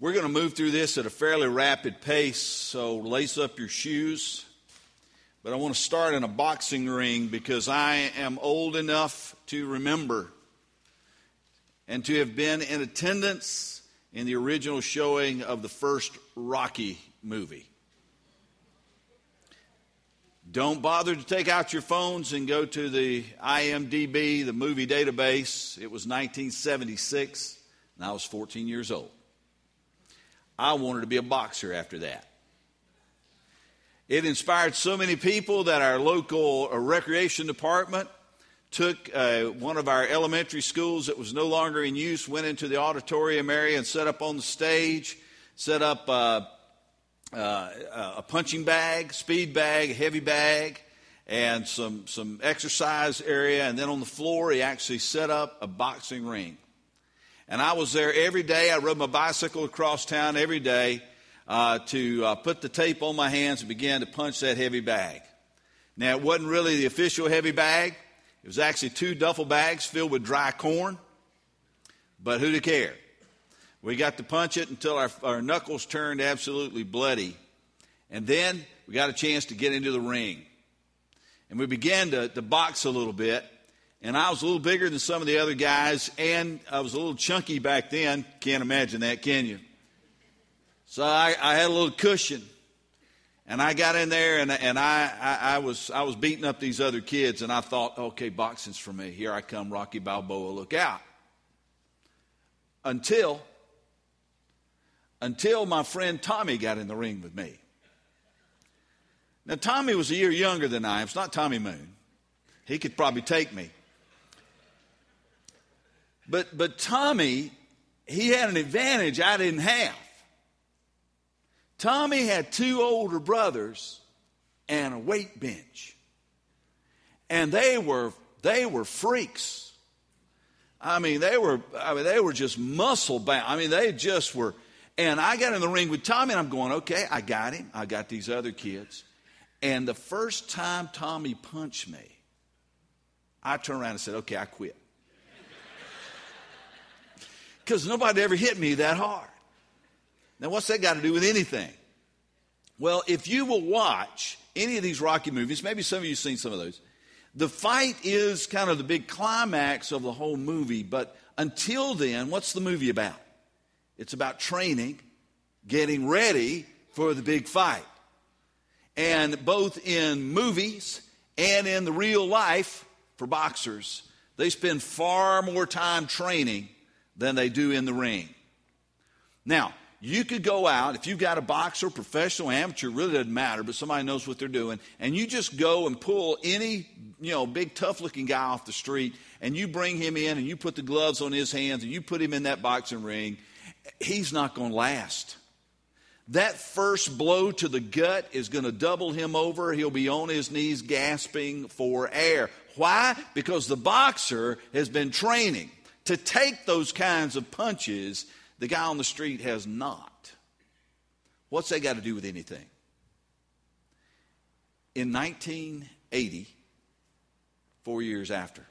We're going to move through this at a fairly rapid pace, so lace up your shoes. But I want to start in a boxing ring because I am old enough to remember and to have been in attendance in the original showing of the first Rocky movie. Don't bother to take out your phones and go to the IMDb, the movie database. It was 1976, and I was 14 years old. I wanted to be a boxer after that. It inspired so many people that our local uh, recreation department took uh, one of our elementary schools that was no longer in use, went into the auditorium area and set up on the stage, set up uh, uh, a punching bag, speed bag, heavy bag, and some, some exercise area. And then on the floor, he actually set up a boxing ring. And I was there every day. I rode my bicycle across town every day uh, to uh, put the tape on my hands and began to punch that heavy bag. Now, it wasn't really the official heavy bag. It was actually two duffel bags filled with dry corn. But who'd care? We got to punch it until our, our knuckles turned absolutely bloody. And then we got a chance to get into the ring. And we began to, to box a little bit. And I was a little bigger than some of the other guys, and I was a little chunky back then. Can't imagine that, can you? So I, I had a little cushion. And I got in there and, and I, I, I, was, I was beating up these other kids, and I thought, okay, boxing's for me. Here I come, Rocky Balboa, look out. Until until my friend Tommy got in the ring with me. Now, Tommy was a year younger than I am. It's not Tommy Moon. He could probably take me. But, but Tommy, he had an advantage I didn't have. Tommy had two older brothers and a weight bench. And they were, they were freaks. I mean, they were, I mean, they were just muscle bound. I mean, they just were, and I got in the ring with Tommy, and I'm going, okay, I got him. I got these other kids. And the first time Tommy punched me, I turned around and said, okay, I quit. Because nobody ever hit me that hard. Now, what's that got to do with anything? Well, if you will watch any of these Rocky movies, maybe some of you have seen some of those, the fight is kind of the big climax of the whole movie. But until then, what's the movie about? It's about training, getting ready for the big fight. And both in movies and in the real life for boxers, they spend far more time training than they do in the ring. Now, you could go out, if you've got a boxer, professional, amateur, really doesn't matter, but somebody knows what they're doing, and you just go and pull any, you know, big tough looking guy off the street, and you bring him in and you put the gloves on his hands and you put him in that boxing ring, he's not going to last. That first blow to the gut is going to double him over. He'll be on his knees gasping for air. Why? Because the boxer has been training to take those kinds of punches the guy on the street has not. What's that got to do with anything? In 1980, four years after,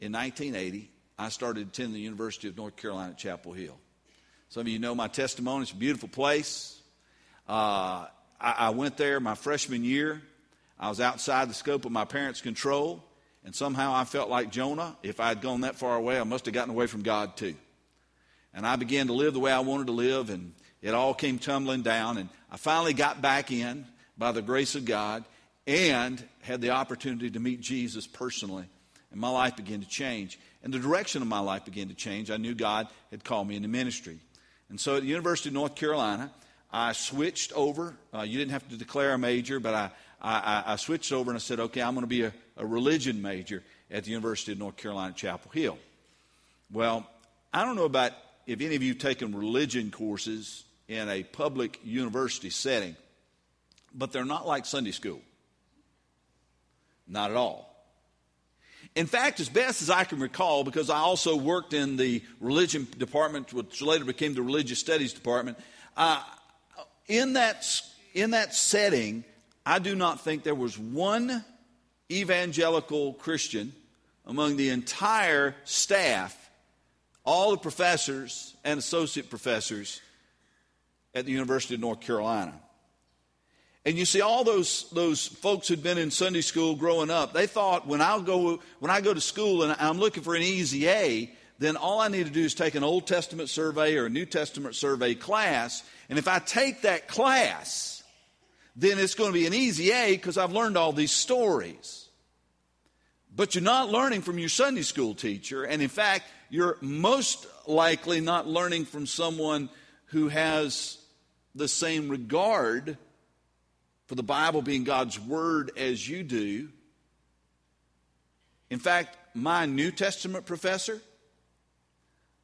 in 1980, I started attending the University of North Carolina at Chapel Hill. Some of you know my testimony. It's a beautiful place. Uh, I, I went there my freshman year. I was outside the scope of my parents' control, and somehow I felt like Jonah. If I had gone that far away, I must have gotten away from God too. And I began to live the way I wanted to live, and it all came tumbling down. And I finally got back in by the grace of God and had the opportunity to meet Jesus personally. And my life began to change. And the direction of my life began to change. I knew God had called me into ministry. And so at the University of North Carolina, I switched over. Uh, you didn't have to declare a major, but I, I, I switched over and I said, okay, I'm going to be a, a, religion major at the University of North Carolina, Chapel Hill. Well, I don't know about if any of you have taken religion courses in a public university setting, but they're not like Sunday school. Not at all. In fact, as best as I can recall, because I also worked in the religion department, which later became the religious studies department, uh, in, that, in that setting, I do not think there was one evangelical Christian among the entire staff all the professors and associate professors at the University of North Carolina. And you see, all those, those folks who'd been in Sunday school growing up, they thought when, I'll go, when I go to school and I'm looking for an easy A, then all I need to do is take an Old Testament survey or a New Testament survey class. And if I take that class, then it's going to be an easy A because I've learned all these stories. But you're not learning from your Sunday school teacher. And in fact, you're most likely not learning from someone who has the same regard for the Bible being God's Word as you do. In fact, my New Testament professor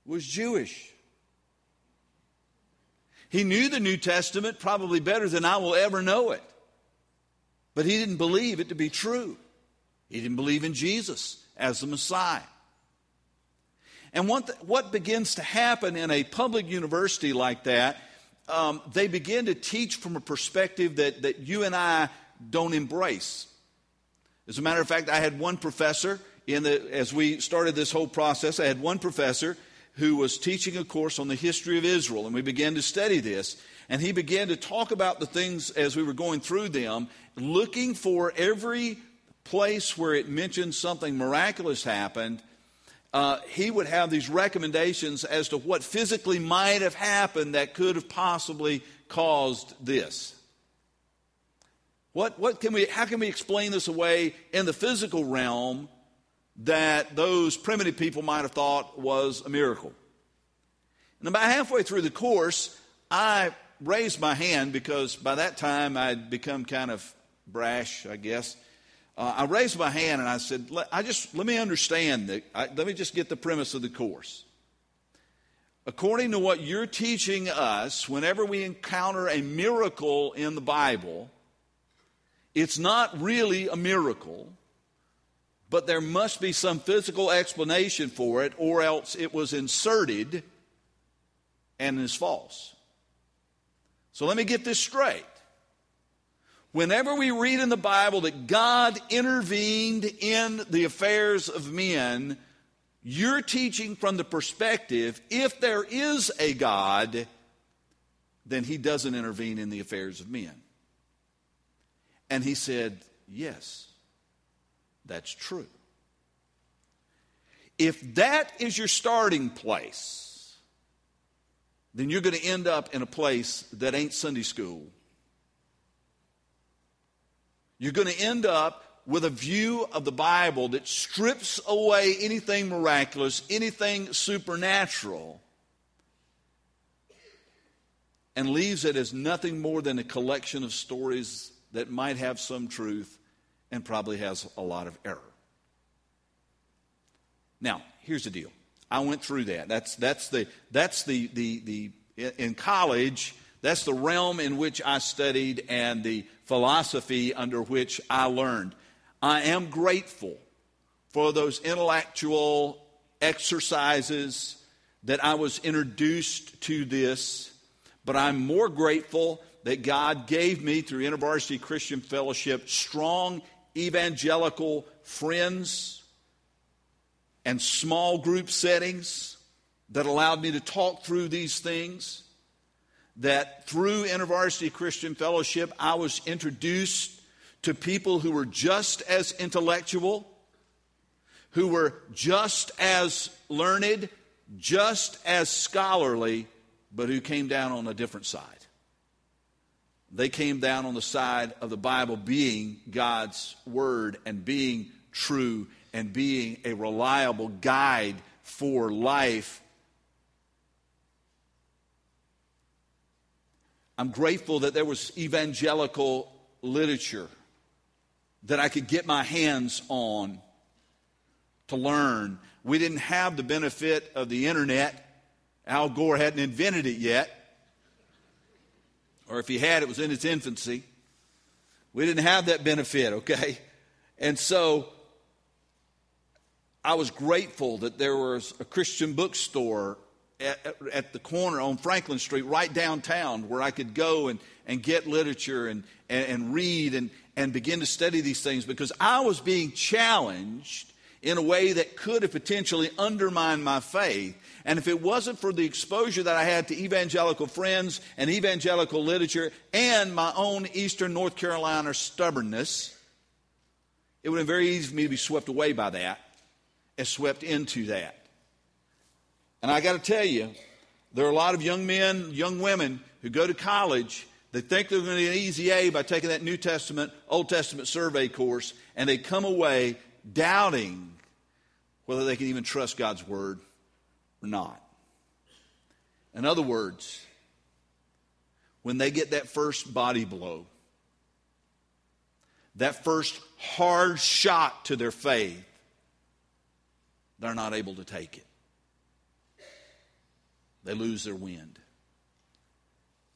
was Jewish. He knew the New Testament probably better than I will ever know it. But he didn't believe it to be true. He didn't believe in Jesus as the Messiah. And what, the, what begins to happen in a public university like that, um, they begin to teach from a perspective that, that you and I don't embrace. As a matter of fact, I had one professor in the, as we started this whole process, I had one professor who was teaching a course on the history of Israel, and we began to study this. And he began to talk about the things as we were going through them, looking for every place where it mentioned something miraculous happened. Uh, he would have these recommendations as to what physically might have happened that could have possibly caused this. What, what can we, how can we explain this away in the physical realm that those primitive people might have thought was a miracle. And about halfway through the course, I raised my hand because by that time I'd become kind of brash, I guess. Uh, I raised my hand and I said, let, I just, let me understand, I, let me just get the premise of the course. According to what you're teaching us, whenever we encounter a miracle in the Bible, it's not really a miracle but there must be some physical explanation for it, or else it was inserted and is false. So let me get this straight. Whenever we read in the Bible that God intervened in the affairs of men, you're teaching from the perspective if there is a God, then he doesn't intervene in the affairs of men. And he said, Yes that's true. If that is your starting place, then you're going to end up in a place that ain't Sunday school. You're going to end up with a view of the Bible that strips away anything miraculous, anything supernatural, and leaves it as nothing more than a collection of stories that might have some truth and probably has a lot of error. Now, here's the deal. I went through that. That's, that's, the, that's the, the, the, in college, that's the realm in which I studied and the philosophy under which I learned. I am grateful for those intellectual exercises that I was introduced to this, but I'm more grateful that God gave me through InterVarsity Christian Fellowship strong evangelical friends and small group settings that allowed me to talk through these things. That through InterVarsity Christian Fellowship, I was introduced to people who were just as intellectual, who were just as learned, just as scholarly, but who came down on a different side. They came down on the side of the Bible being God's Word and being true and being a reliable guide for life. I'm grateful that there was evangelical literature that I could get my hands on to learn. We didn't have the benefit of the internet. Al Gore hadn't invented it yet or if he had, it was in its infancy. We didn't have that benefit, okay? And so I was grateful that there was a Christian bookstore at, at, the corner on Franklin Street, right downtown, where I could go and, and get literature and, and, and read and, and begin to study these things because I was being challenged in a way that could have potentially undermined my faith. And if it wasn't for the exposure that I had to evangelical friends and evangelical literature and my own Eastern North Carolina stubbornness, it would have been very easy for me to be swept away by that and swept into that. And I got to tell you, there are a lot of young men, young women who go to college they think they're going to get an easy A by taking that New Testament, Old Testament survey course, and they come away doubting whether they can even trust God's word or not. In other words, when they get that first body blow, that first hard shot to their faith, they're not able to take it. They lose their wind.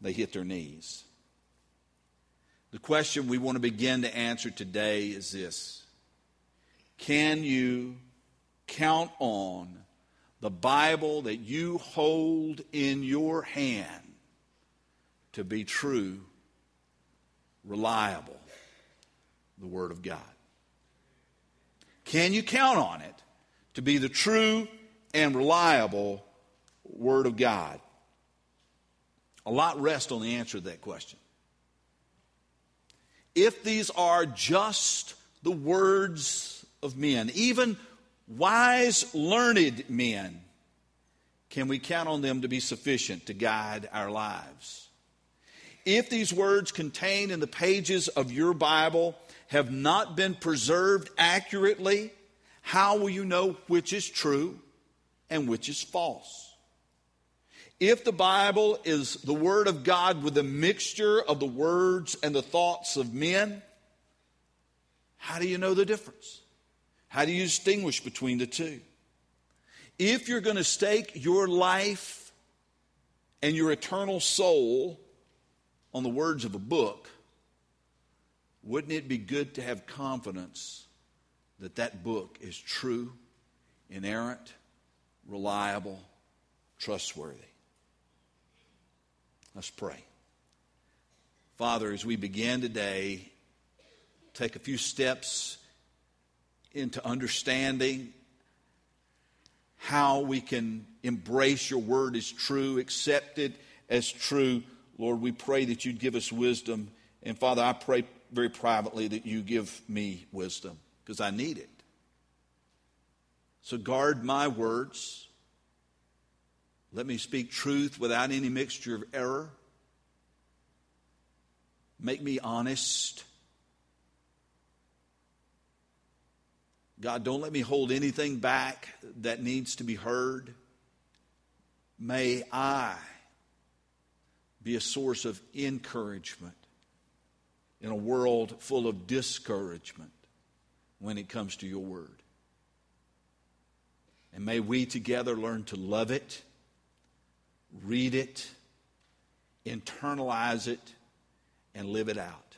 They hit their knees. The question we want to begin to answer today is this Can you count on the Bible that you hold in your hand to be true, reliable, the Word of God? Can you count on it to be the true and reliable Word of God? A lot rests on the answer to that question. If these are just the words of men, even wise, learned men, can we count on them to be sufficient to guide our lives? If these words contained in the pages of your Bible have not been preserved accurately, how will you know which is true and which is false? If the Bible is the Word of God with a mixture of the words and the thoughts of men, how do you know the difference? How do you distinguish between the two? If you're going to stake your life and your eternal soul on the words of a book, wouldn't it be good to have confidence that that book is true, inerrant, reliable, trustworthy? Let's pray. Father, as we begin today, take a few steps into understanding how we can embrace your word as true, accept it as true. Lord, we pray that you'd give us wisdom. And Father, I pray very privately that you give me wisdom because I need it. So guard my words. Let me speak truth without any mixture of error. Make me honest. God, don't let me hold anything back that needs to be heard. May I be a source of encouragement in a world full of discouragement when it comes to your word. And may we together learn to love it read it, internalize it, and live it out.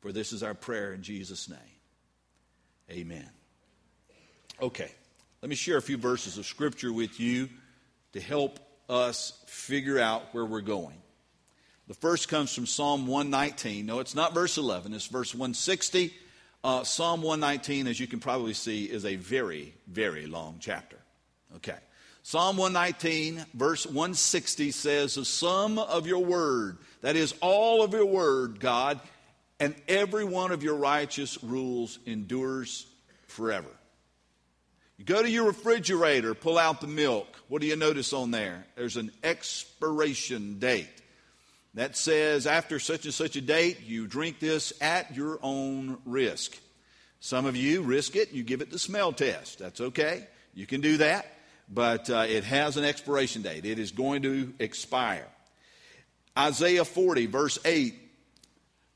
For this is our prayer in Jesus' name. Amen. Okay, let me share a few verses of Scripture with you to help us figure out where we're going. The first comes from Psalm 119. No, it's not verse 11, it's verse 160. Uh, Psalm 119, as you can probably see, is a very, very long chapter. Okay. Psalm 119, verse 160 says, The sum of your word, that is all of your word, God, and every one of your righteous rules endures forever. You go to your refrigerator, pull out the milk. What do you notice on there? There's an expiration date. That says after such and such a date, you drink this at your own risk. Some of you risk it, you give it the smell test. That's okay. You can do that but uh, it has an expiration date. It is going to expire. Isaiah 40, verse 8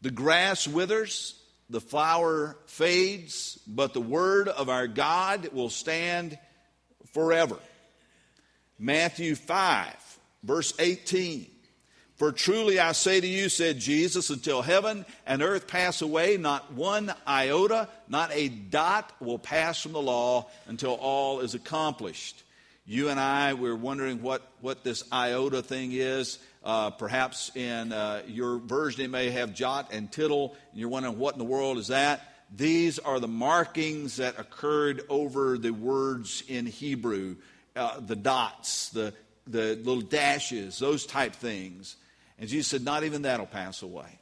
The grass withers, the flower fades, but the word of our God will stand forever. Matthew 5, verse 18. For truly I say to you, said Jesus, until heaven and earth pass away, not one iota, not a dot will pass from the law until all is accomplished. You and I, we're wondering what, what this iota thing is. Uh, perhaps in uh, your version it may have jot and tittle, and you're wondering what in the world is that. These are the markings that occurred over the words in Hebrew, uh, the dots, the, the little dashes, those type things. And Jesus said, Not even that'll pass away.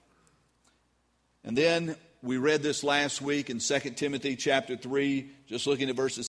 And then we read this last week in 2 Timothy chapter 3, just looking at verses